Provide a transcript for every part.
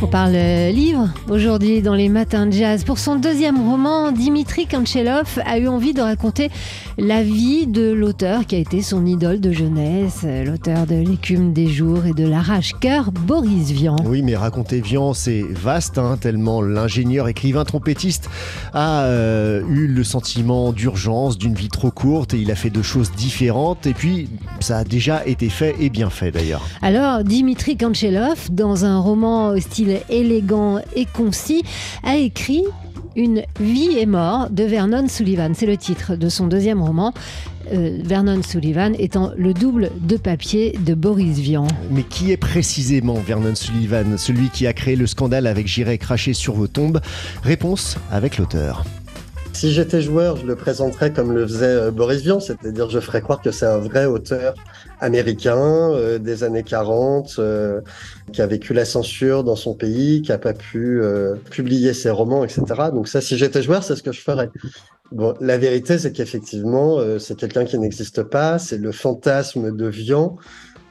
On parle euh, livre aujourd'hui dans les matins de jazz. Pour son deuxième roman, Dimitri Kanchelov a eu envie de raconter la vie de l'auteur qui a été son idole de jeunesse, euh, l'auteur de L'écume des jours et de l'arrache-cœur, Boris Vian. Oui, mais raconter Vian, c'est vaste, hein, tellement l'ingénieur, écrivain, trompettiste a euh, eu le sentiment d'urgence, d'une vie trop courte, et il a fait deux choses différentes, et puis ça a déjà été fait et bien fait d'ailleurs. Alors, Dimitri Kanchelov, dans un roman au style élégant et concis, a écrit Une vie et mort de Vernon Sullivan. C'est le titre de son deuxième roman. Euh, Vernon Sullivan étant le double de papier de Boris Vian. Mais qui est précisément Vernon Sullivan, celui qui a créé le scandale avec J'irai cracher sur vos tombes? Réponse avec l'auteur. Si j'étais joueur, je le présenterais comme le faisait euh, Boris Vian, c'est-à-dire je ferais croire que c'est un vrai auteur américain euh, des années 40, euh, qui a vécu la censure dans son pays, qui a pas pu publier ses romans, etc. Donc ça, si j'étais joueur, c'est ce que je ferais. Bon, la vérité, c'est qu'effectivement, c'est quelqu'un qui n'existe pas, c'est le fantasme de Vian.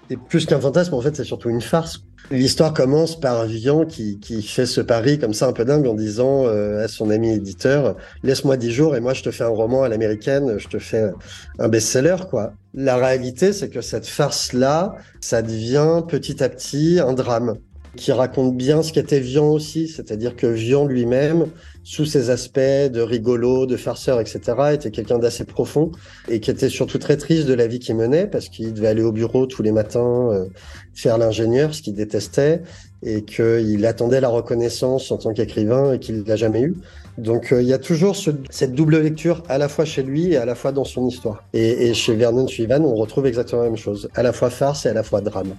Et plus qu'un fantasme, en fait, c'est surtout une farce. L'histoire commence par Vian qui, qui fait ce pari comme ça un peu dingue en disant euh, à son ami éditeur laisse-moi dix jours et moi je te fais un roman à l'américaine, je te fais un best-seller quoi. La réalité c'est que cette farce là, ça devient petit à petit un drame qui raconte bien ce qu'était Vian aussi, c'est-à-dire que Vian lui-même, sous ses aspects de rigolo, de farceur, etc., était quelqu'un d'assez profond et qui était surtout très triste de la vie qu'il menait parce qu'il devait aller au bureau tous les matins euh, faire l'ingénieur, ce qu'il détestait, et qu'il attendait la reconnaissance en tant qu'écrivain et qu'il l'a jamais eu. Donc euh, il y a toujours cette double lecture à la fois chez lui et à la fois dans son histoire. Et, chez Vernon Sullivan, on retrouve exactement la même chose, à la fois farce et à la fois drame.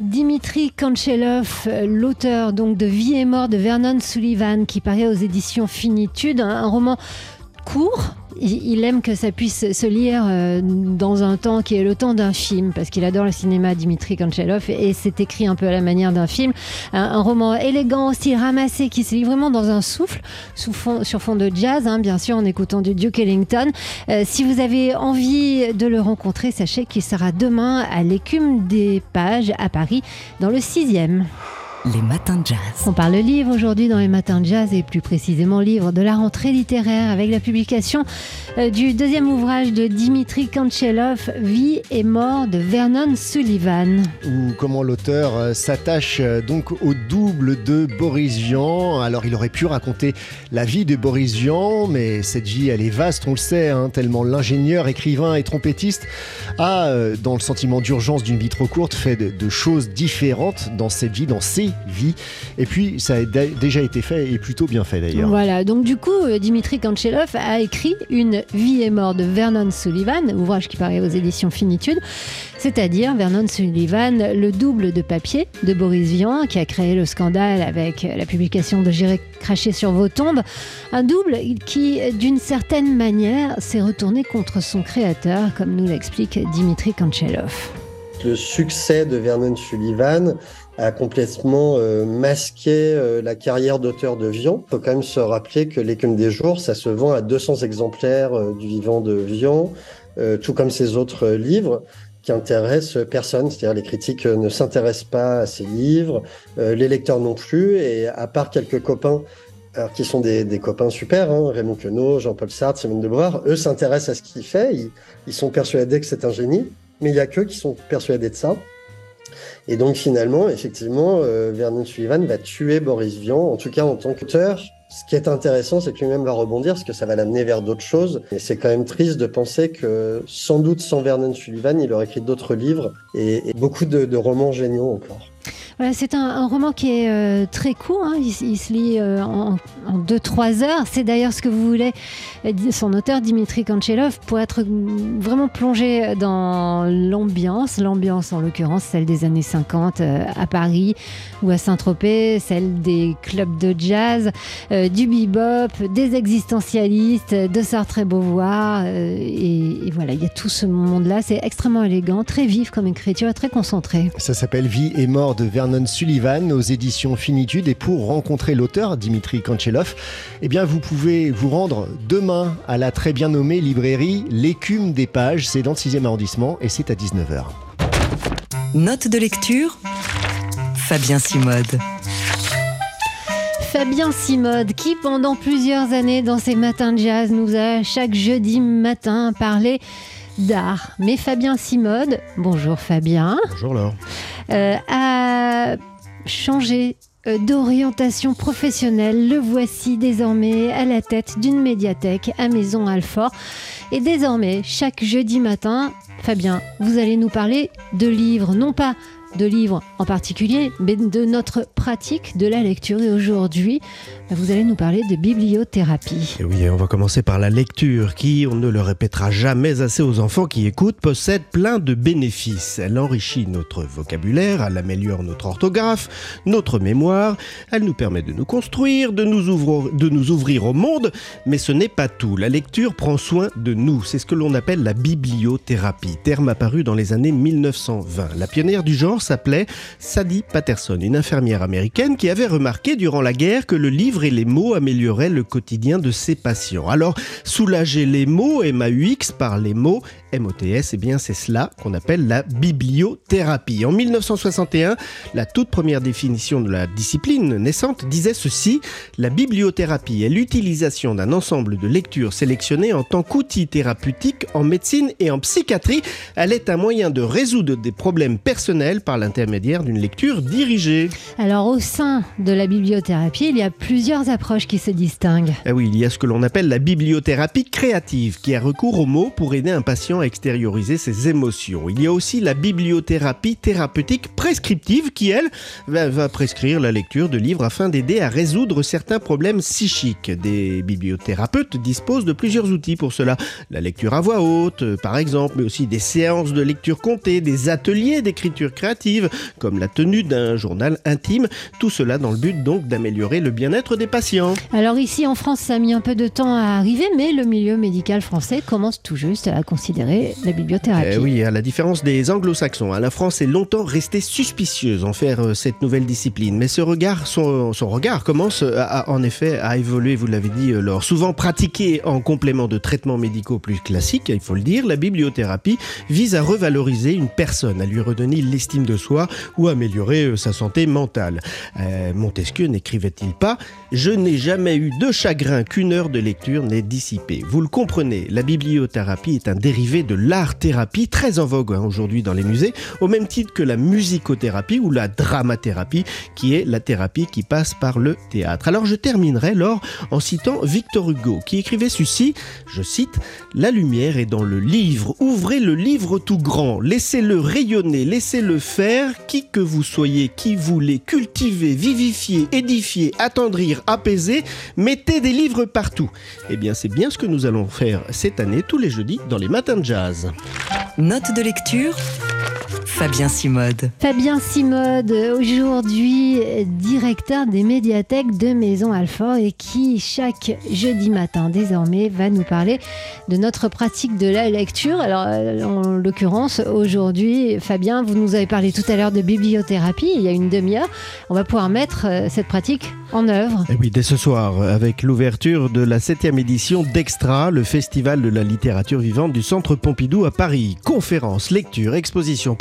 Dimitri Kanchelov, l'auteur donc de Vie et mort de Vernon Sullivan, qui paraît aux éditions Finitude, un roman court. Il aime que ça puisse se lire euh, dans un temps qui est le temps d'un film, parce qu'il adore le cinéma, Dimitri Kanchelov, et c'est écrit un peu à la manière d'un film. Un, roman élégant, style ramassé, qui se lit vraiment dans un souffle, sur fond de jazz, hein, bien sûr, en écoutant du Duke Ellington. Euh, si vous avez envie de le rencontrer, sachez qu'il sera demain à l'écume des pages à Paris, dans le 6e. Les matins de jazz. On parle livre aujourd'hui dans les matins de jazz et plus précisément livre de la rentrée littéraire avec la publication euh, du deuxième ouvrage de Dimitri Kanchelov, Vie et mort de Vernon Sullivan. Ou comment l'auteur euh, s'attache euh, donc au double de Boris Vian. Alors il aurait pu raconter la vie de Boris Vian, mais cette vie elle est vaste, on le sait, hein, tellement l'ingénieur, écrivain et trompettiste a, dans le sentiment d'urgence d'une vie trop courte, fait de, de choses différentes dans cette vie, dans ses vie. Et puis, ça a déjà été fait et plutôt bien fait d'ailleurs. Voilà, donc du coup, euh, Dimitri Kanchelov a écrit Une vie et mort de Vernon Sullivan, ouvrage qui paraît aux éditions Finitude, c'est-à-dire Vernon Sullivan, le double de papier de Boris Vian, qui a créé le scandale avec la publication de J'irai cracher sur vos tombes. Un double qui, d'une certaine manière, s'est retourné contre son créateur, comme nous l'explique Dimitri Kanchelov. Le succès de Vernon Sullivan a complètement euh, masqué euh, la carrière d'auteur de Vian. Il faut quand même se rappeler que L'écume des jours, ça se vend à 200 exemplaires euh, du vivant de Vian, tout comme ses autres livres qui intéressent personne, c'est-à-dire les critiques ne s'intéressent pas à ces livres, les lecteurs non plus, et à part quelques copains alors, qui sont des, copains super, hein, Raymond Queneau, Jean-Paul Sartre, Simone de Beauvoir, eux s'intéressent à ce qu'il fait, ils, sont persuadés que c'est un génie, mais il y a qu'eux qui sont persuadés de ça. Et donc finalement, effectivement, euh, Vernon Sullivan va tuer Boris Vian, en tout cas en tant qu'auteur. Ce qui est intéressant, c'est que lui-même va rebondir, parce que ça va l'amener vers d'autres choses. Et c'est quand même triste de penser que, sans doute sans Vernon Sullivan, il aurait écrit d'autres livres et, beaucoup de romans géniaux encore c'est un, roman qui est euh, très court, hein. il, se lit euh, en 2-3 heures. C'est d'ailleurs ce que vous voulez, euh, son auteur Dimitri Kanchelov, pour être vraiment plongé dans l'ambiance, l'ambiance en l'occurrence celle des années 50 à Paris ou à Saint-Tropez, celle des clubs de jazz, du bebop, des existentialistes, de Sartre et Beauvoir. Et, et, voilà, il y a tout ce monde-là. C'est extrêmement élégant, très vif comme écriture, très concentré. Ça s'appelle Vie et mort de Vernon Vernon Sullivan aux éditions Finitude. Et pour rencontrer l'auteur, Dimitri Kanchelov, eh bien, vous pouvez vous rendre demain à la très bien nommée librairie L'écume des pages. C'est dans le 6e arrondissement et c'est à 19h. Note de lecture Fabien Simode. Fabien Simode, qui pendant plusieurs années dans ses matins de jazz nous a chaque jeudi matin parlé d'art. Mais Fabien Simode, bonjour Fabien, Bonjour Laure. Euh, a changé euh, d'orientation professionnelle. Le voici désormais à la tête d'une médiathèque à Maison Alfort. Et désormais, chaque jeudi matin, Fabien, vous allez nous parler de livres, non pas de livres en particulier, mais de notre pratique de la lecture. Et aujourd'hui, vous allez nous parler de bibliothérapie. Oui, on va commencer par la lecture qui, on ne le répétera jamais assez aux enfants qui écoutent, possède plein de bénéfices. Elle enrichit notre vocabulaire, elle améliore notre orthographe, notre mémoire, elle nous permet de nous construire, de nous, ouvrir, de nous ouvrir au monde, mais ce n'est pas tout. La lecture prend soin de nous. C'est ce que l'on appelle la bibliothérapie, terme apparu dans les années 1920. La pionnière du genre s'appelait Sadie Patterson, une infirmière américaine qui avait remarqué durant la guerre que le livre et les mots amélioraient le quotidien de ses patients. Alors, soulager les mots, MAUX, par les mots, MOTS, eh bien c'est cela qu'on appelle la bibliothérapie. En 1961, la toute première définition de la discipline naissante disait ceci, la bibliothérapie est l'utilisation d'un ensemble de lectures sélectionnées en tant qu'outil thérapeutique en médecine et en psychiatrie. Elle est un moyen de résoudre des problèmes personnels par l'intermédiaire d'une lecture dirigée. Alors au sein de la bibliothérapie, il y a plusieurs approches qui se distinguent. Ah oui, il y a ce que l'on appelle la bibliothérapie créative, qui a recours aux mots pour aider un patient extérioriser ses émotions. Il y a aussi la bibliothérapie thérapeutique prescriptive, qui, elle, va, va prescrire la lecture de livres afin d'aider à résoudre certains problèmes psychiques. Des bibliothérapeutes disposent de plusieurs outils pour cela. La lecture à voix haute, euh, par exemple, mais aussi des séances de lecture comptée, des ateliers d'écriture créative, comme la tenue d'un journal intime. Tout cela dans le but donc d'améliorer le bien-être des patients. Alors ici en France, ça a mis un peu de temps à arriver, mais le milieu médical français commence tout juste à considérer la bibliothérapie. Eh oui, à la différence des anglo-saxons, hein, la France est longtemps restée suspicieuse en faire euh, cette nouvelle discipline. Mais ce regard, son, regard commence euh, en effet à évoluer, vous l'avez dit, euh, Laure. Souvent pratiquée en complément de traitements médicaux plus classiques, il faut le dire, la bibliothérapie vise à revaloriser une personne, à lui redonner l'estime de soi ou améliorer sa santé mentale. Montesquieu n'écrivait-il pas Je n'ai jamais eu de chagrin qu'une heure de lecture n'ait dissipé. Vous le comprenez, la bibliothérapie est un dérivé de l'art-thérapie, très en vogue hein, aujourd'hui dans les musées, au même titre que la musicothérapie ou la dramathérapie, qui est la thérapie qui passe par le théâtre. Alors je terminerai, Laure, en citant Victor Hugo, qui écrivait ceci, je cite, La lumière est dans le livre, ouvrez le livre tout grand, laissez-le rayonner, laissez-le faire, qui que vous soyez, qui voulez cultiver, vivifier, édifier, attendrir, apaiser, mettez des livres partout. Eh bien c'est bien ce que nous allons faire cette année, tous les jeudis, dans les matins de jazz. Note de lecture Fabien Simode. Fabien Simode, aujourd'hui directeur des médiathèques de Maison Alfort et qui chaque jeudi matin désormais va nous parler de notre pratique de la lecture. Alors euh, en l'occurrence aujourd'hui, Fabien, vous nous avez parlé tout à l'heure de bibliothérapie, il y a une demi-heure. On va pouvoir mettre euh, cette pratique en œuvre. Et oui, dès ce soir, avec l'ouverture de la septième édition d'Extra, le festival de la littérature vivante du Centre Pompidou à Paris. Conférences, lectures, expositions,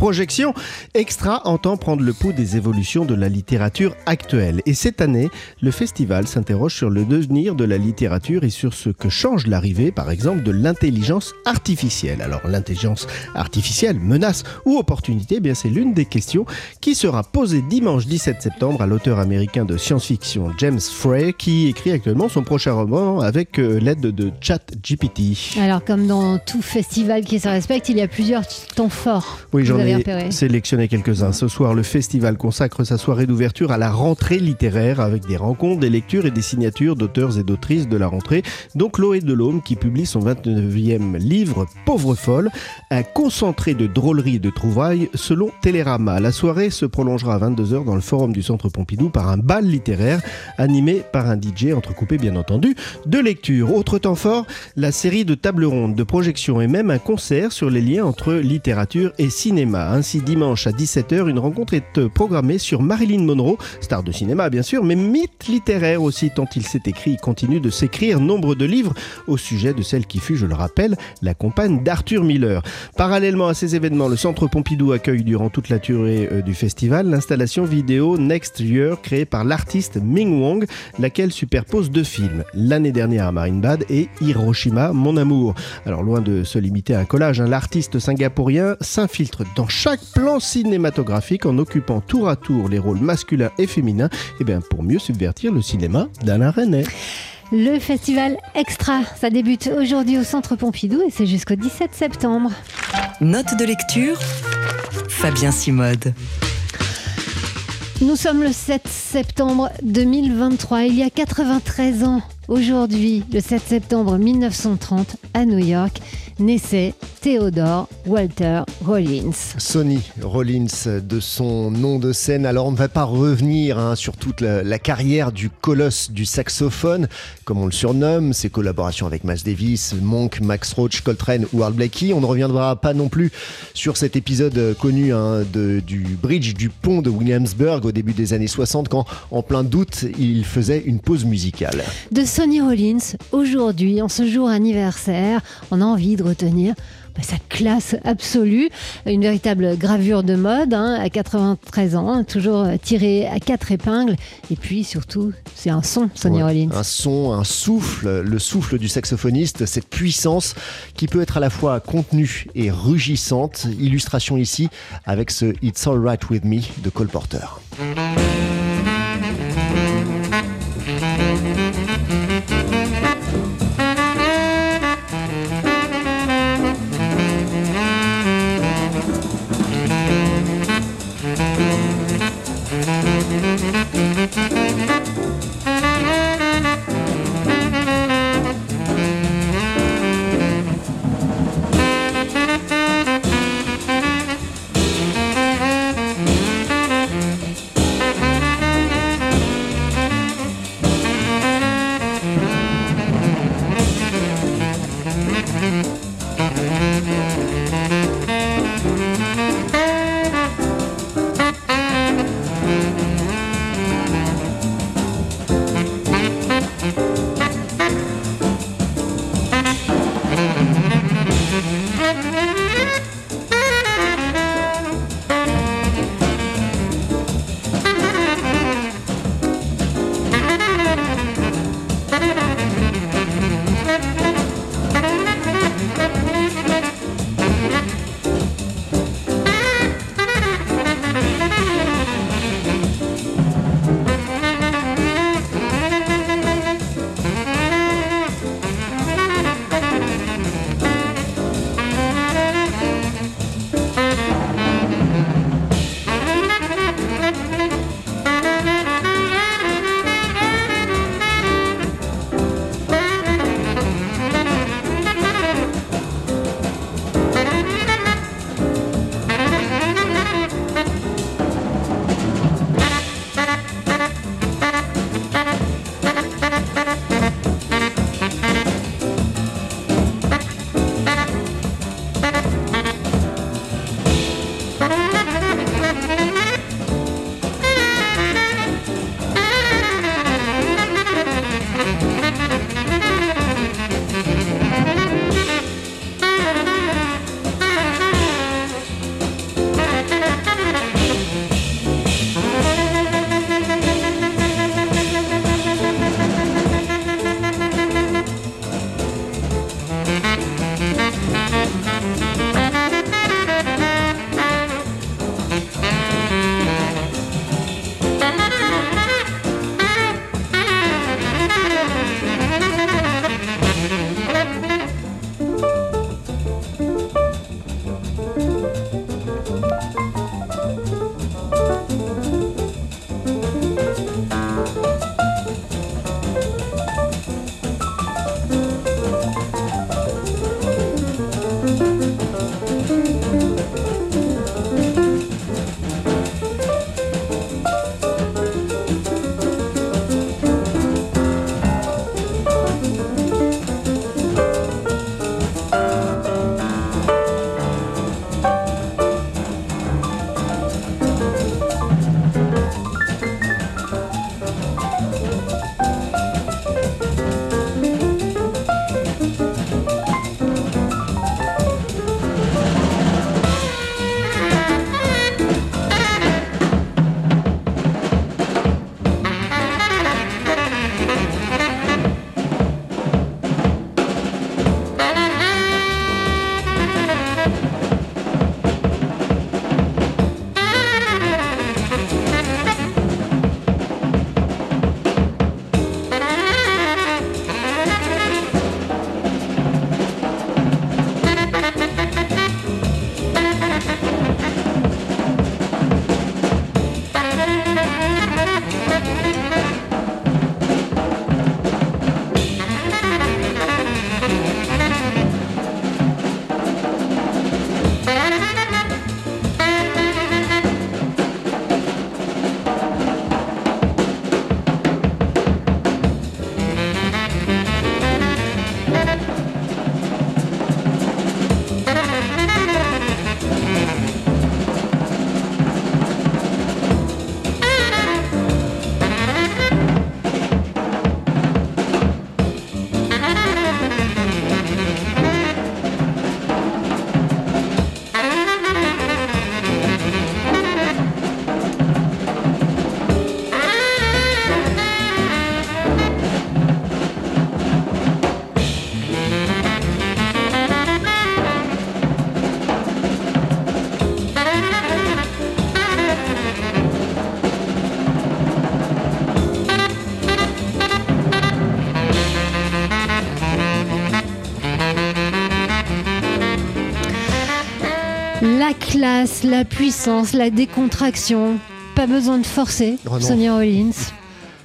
Extra entend prendre le pouls des évolutions de la littérature actuelle. Et cette année, le festival s'interroge sur le devenir de la littérature et sur ce que change l'arrivée, par exemple, de l'intelligence artificielle. Alors, l'intelligence artificielle, menace ou opportunité, eh bien c'est l'une des questions qui sera posée dimanche 17 septembre à l'auteur américain de science-fiction James Frey, qui écrit actuellement son prochain roman avec euh, l'aide de ChatGPT. Alors comme dans tout festival qui se respecte, il y a plusieurs temps forts. Oui, j'en ai repérés. sélectionné quelques-uns. Ce soir, le festival consacre sa soirée d'ouverture à la rentrée littéraire avec des rencontres, des lectures et des signatures d'auteurs et d'autrices de la rentrée, dont Chloé Delhomme qui publie son 29e livre Pauvre folle, un concentré de drôleries et de trouvailles selon Télérama. La soirée se prolongera à 22h dans le forum du Centre Pompidou par un bal littéraire animé par un DJ entrecoupé bien entendu de lecture. Autre temps fort, la série de tables rondes, de projections et même un concert sur les liens entre littérature et cinéma. Ainsi, dimanche à 17h, une rencontre est programmée sur Marilyn Monroe, star de cinéma bien sûr, mais mythe littéraire aussi, tant il s'est écrit et continue de s'écrire nombre de livres au sujet de celle qui fut, je le rappelle, la compagne d'Arthur Miller. Parallèlement à ces événements, le Centre Pompidou accueille durant toute la durée euh, du festival l'installation vidéo Next Year créée par l'artiste Ming Wong, laquelle superpose deux films, l'année dernière à Bad et Hiroshima, mon amour. Alors loin de se limiter à un collage, hein, l'artiste singapourien s'infiltre dans chaque plan cinématographique en occupant tour à tour les rôles masculins et féminins, et eh bien pour mieux subvertir le cinéma d'Alain René. Le festival Extra, ça débute aujourd'hui au Centre Pompidou et c'est jusqu'au 17 septembre. Note de lecture, Fabien Simode. Nous sommes le 7 septembre 2023. Il y a 93 ans, aujourd'hui, le 7 septembre 1930, à New York, naissait Theodore Walter Rollins. Sonny Rollins, de son nom de scène. Alors on ne va pas revenir hein, sur toute la, carrière du colosse du saxophone, comme on le surnomme, ses collaborations avec Miles Davis, Monk, Max Roach, Coltrane ou Art Blakey. On ne reviendra pas non plus sur cet épisode connu hein, du bridge du pont de Williamsburg au début des années 60, quand en plein doute il faisait une pause musicale. De Sonny Rollins, aujourd'hui, en ce jour anniversaire, on a envie de retenir bah, sa classe absolue, une véritable gravure de mode hein, à 93 ans, toujours tirée à quatre épingles. Et puis surtout, c'est un son, Sonny Rollins. Un son, un souffle, le souffle du saxophoniste, cette puissance qui peut être à la fois contenue et rugissante. Illustration ici avec ce It's All Right With Me de Cole Porter. La puissance, la décontraction. Pas besoin de forcer, Oh. Sonny Rollins.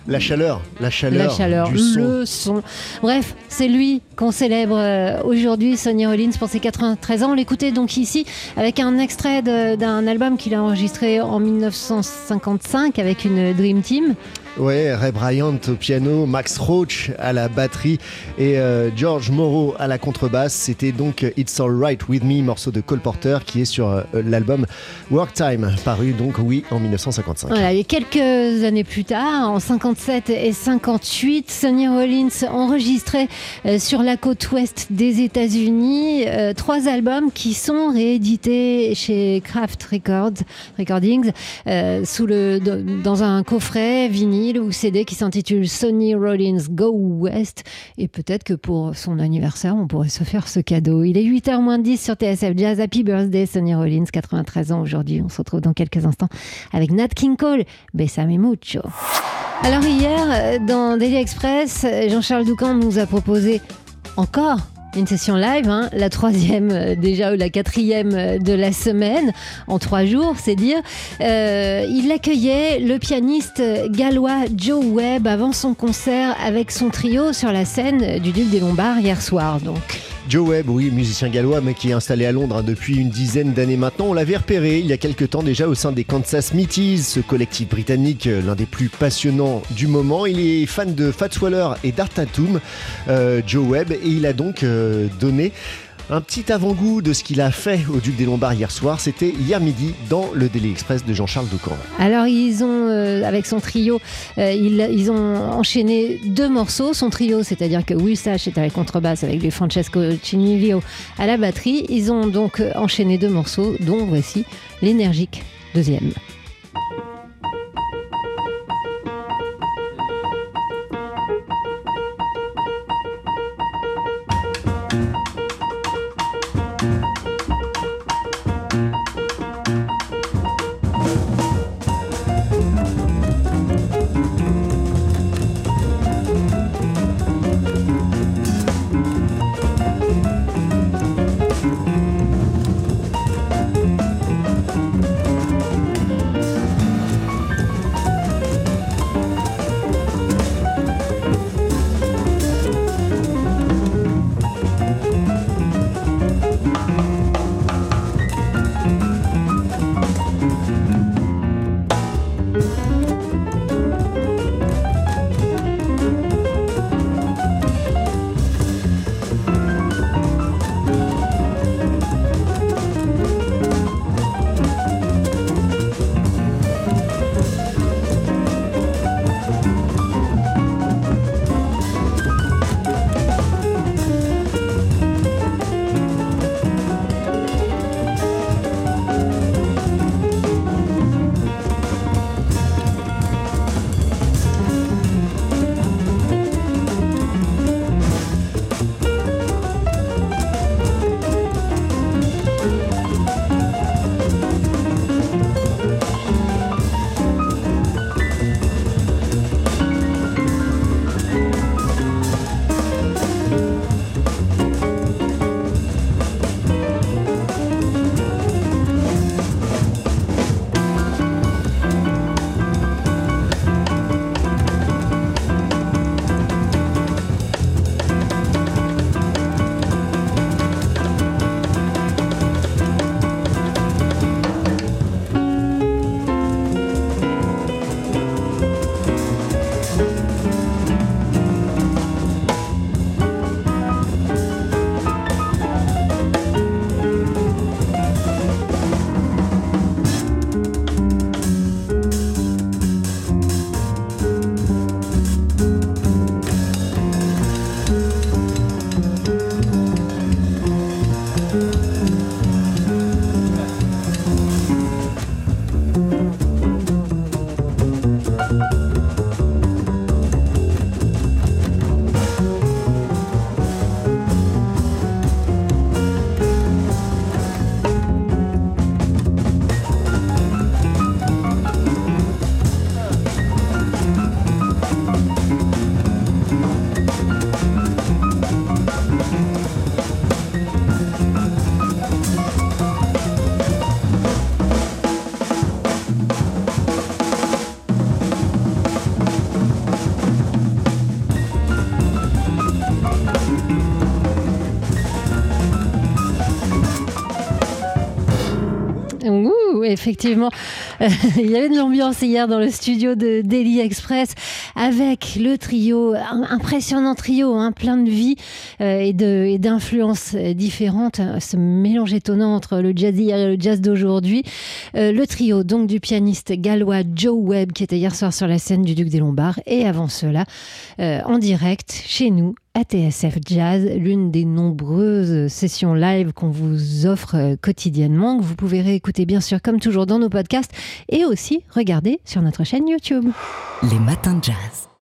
La chaleur, la chaleur, La chaleur, du son. le son. Bref, c'est lui qu'on célèbre euh, aujourd'hui, Sonny Rollins, pour ses 93 ans. On l'écoutait donc ici avec un extrait d'un album qu'il a enregistré en 1955 avec une Dream Team. Ouais, Ray Bryant au piano, Max Roach à la batterie et euh, George Morrow à la contrebasse. C'était donc It's Alright With Me, morceau de Cole Porter qui est sur euh, l'album Work Time, paru donc oui en 1955. Voilà, et quelques années plus tard, en 57 et 58, Sonny Rollins enregistrait euh, sur la côte ouest des États-Unis trois albums qui sont réédités chez Kraft Records, Recordings dans un coffret vinyle ou CD qui s'intitule Sonny Rollins Go West. Et peut-être que pour son anniversaire, on pourrait se faire ce cadeau. Il est 8h moins 10 sur TSF Jazz. Happy birthday, Sonny Rollins, 93 ans aujourd'hui. On se retrouve dans quelques instants avec Nat King Cole. Besame mucho. Alors hier, dans Daily Express, Jean-Charles Doucan nous a proposé encore une session live, hein, la troisième euh, déjà ou la quatrième euh, de la semaine, en trois jours, c'est dire. Euh, il accueillait le pianiste gallois Joe Webb avant son concert avec son trio sur la scène du Duc des Lombards hier soir. Donc. Joe Webb, oui, musicien gallois, mais qui est installé à Londres hein, depuis une dizaine d'années maintenant. On l'avait repéré il y a quelques temps déjà au sein des Kansas Meaties, ce collectif britannique, euh, l'un des plus passionnants du moment. Il est fan de Fats Waller et d'Art Tatum, euh, Joe Webb, et il a donc euh, donné un petit avant-goût de ce qu'il a fait au Duc des Lombards hier soir. C'était hier midi dans le Daily Express de Jean-Charles Doucan. Alors ils ont, euh, avec son trio, euh, ils, ont enchaîné deux morceaux. Son trio, c'est-à-dire que Will Sash est à la contrebasse avec Francesco Cinivio à la batterie. Ils ont donc enchaîné deux morceaux, dont voici l'énergique deuxième. Effectivement. Euh, il y avait de l'ambiance hier dans le studio de Daily Express avec le trio, un impressionnant trio, hein, plein de vie euh, et d'influences différentes, ce mélange étonnant entre le jazz d'hier et le jazz d'aujourd'hui. Euh, le trio donc du pianiste gallois Joe Webb qui était hier soir sur la scène du Duc des Lombards et avant cela en direct chez nous ATSF Jazz, l'une des nombreuses sessions live qu'on vous offre euh, quotidiennement, que vous pouvez réécouter bien sûr comme toujours dans nos podcasts et aussi regarder sur notre chaîne YouTube. Les matins de jazz.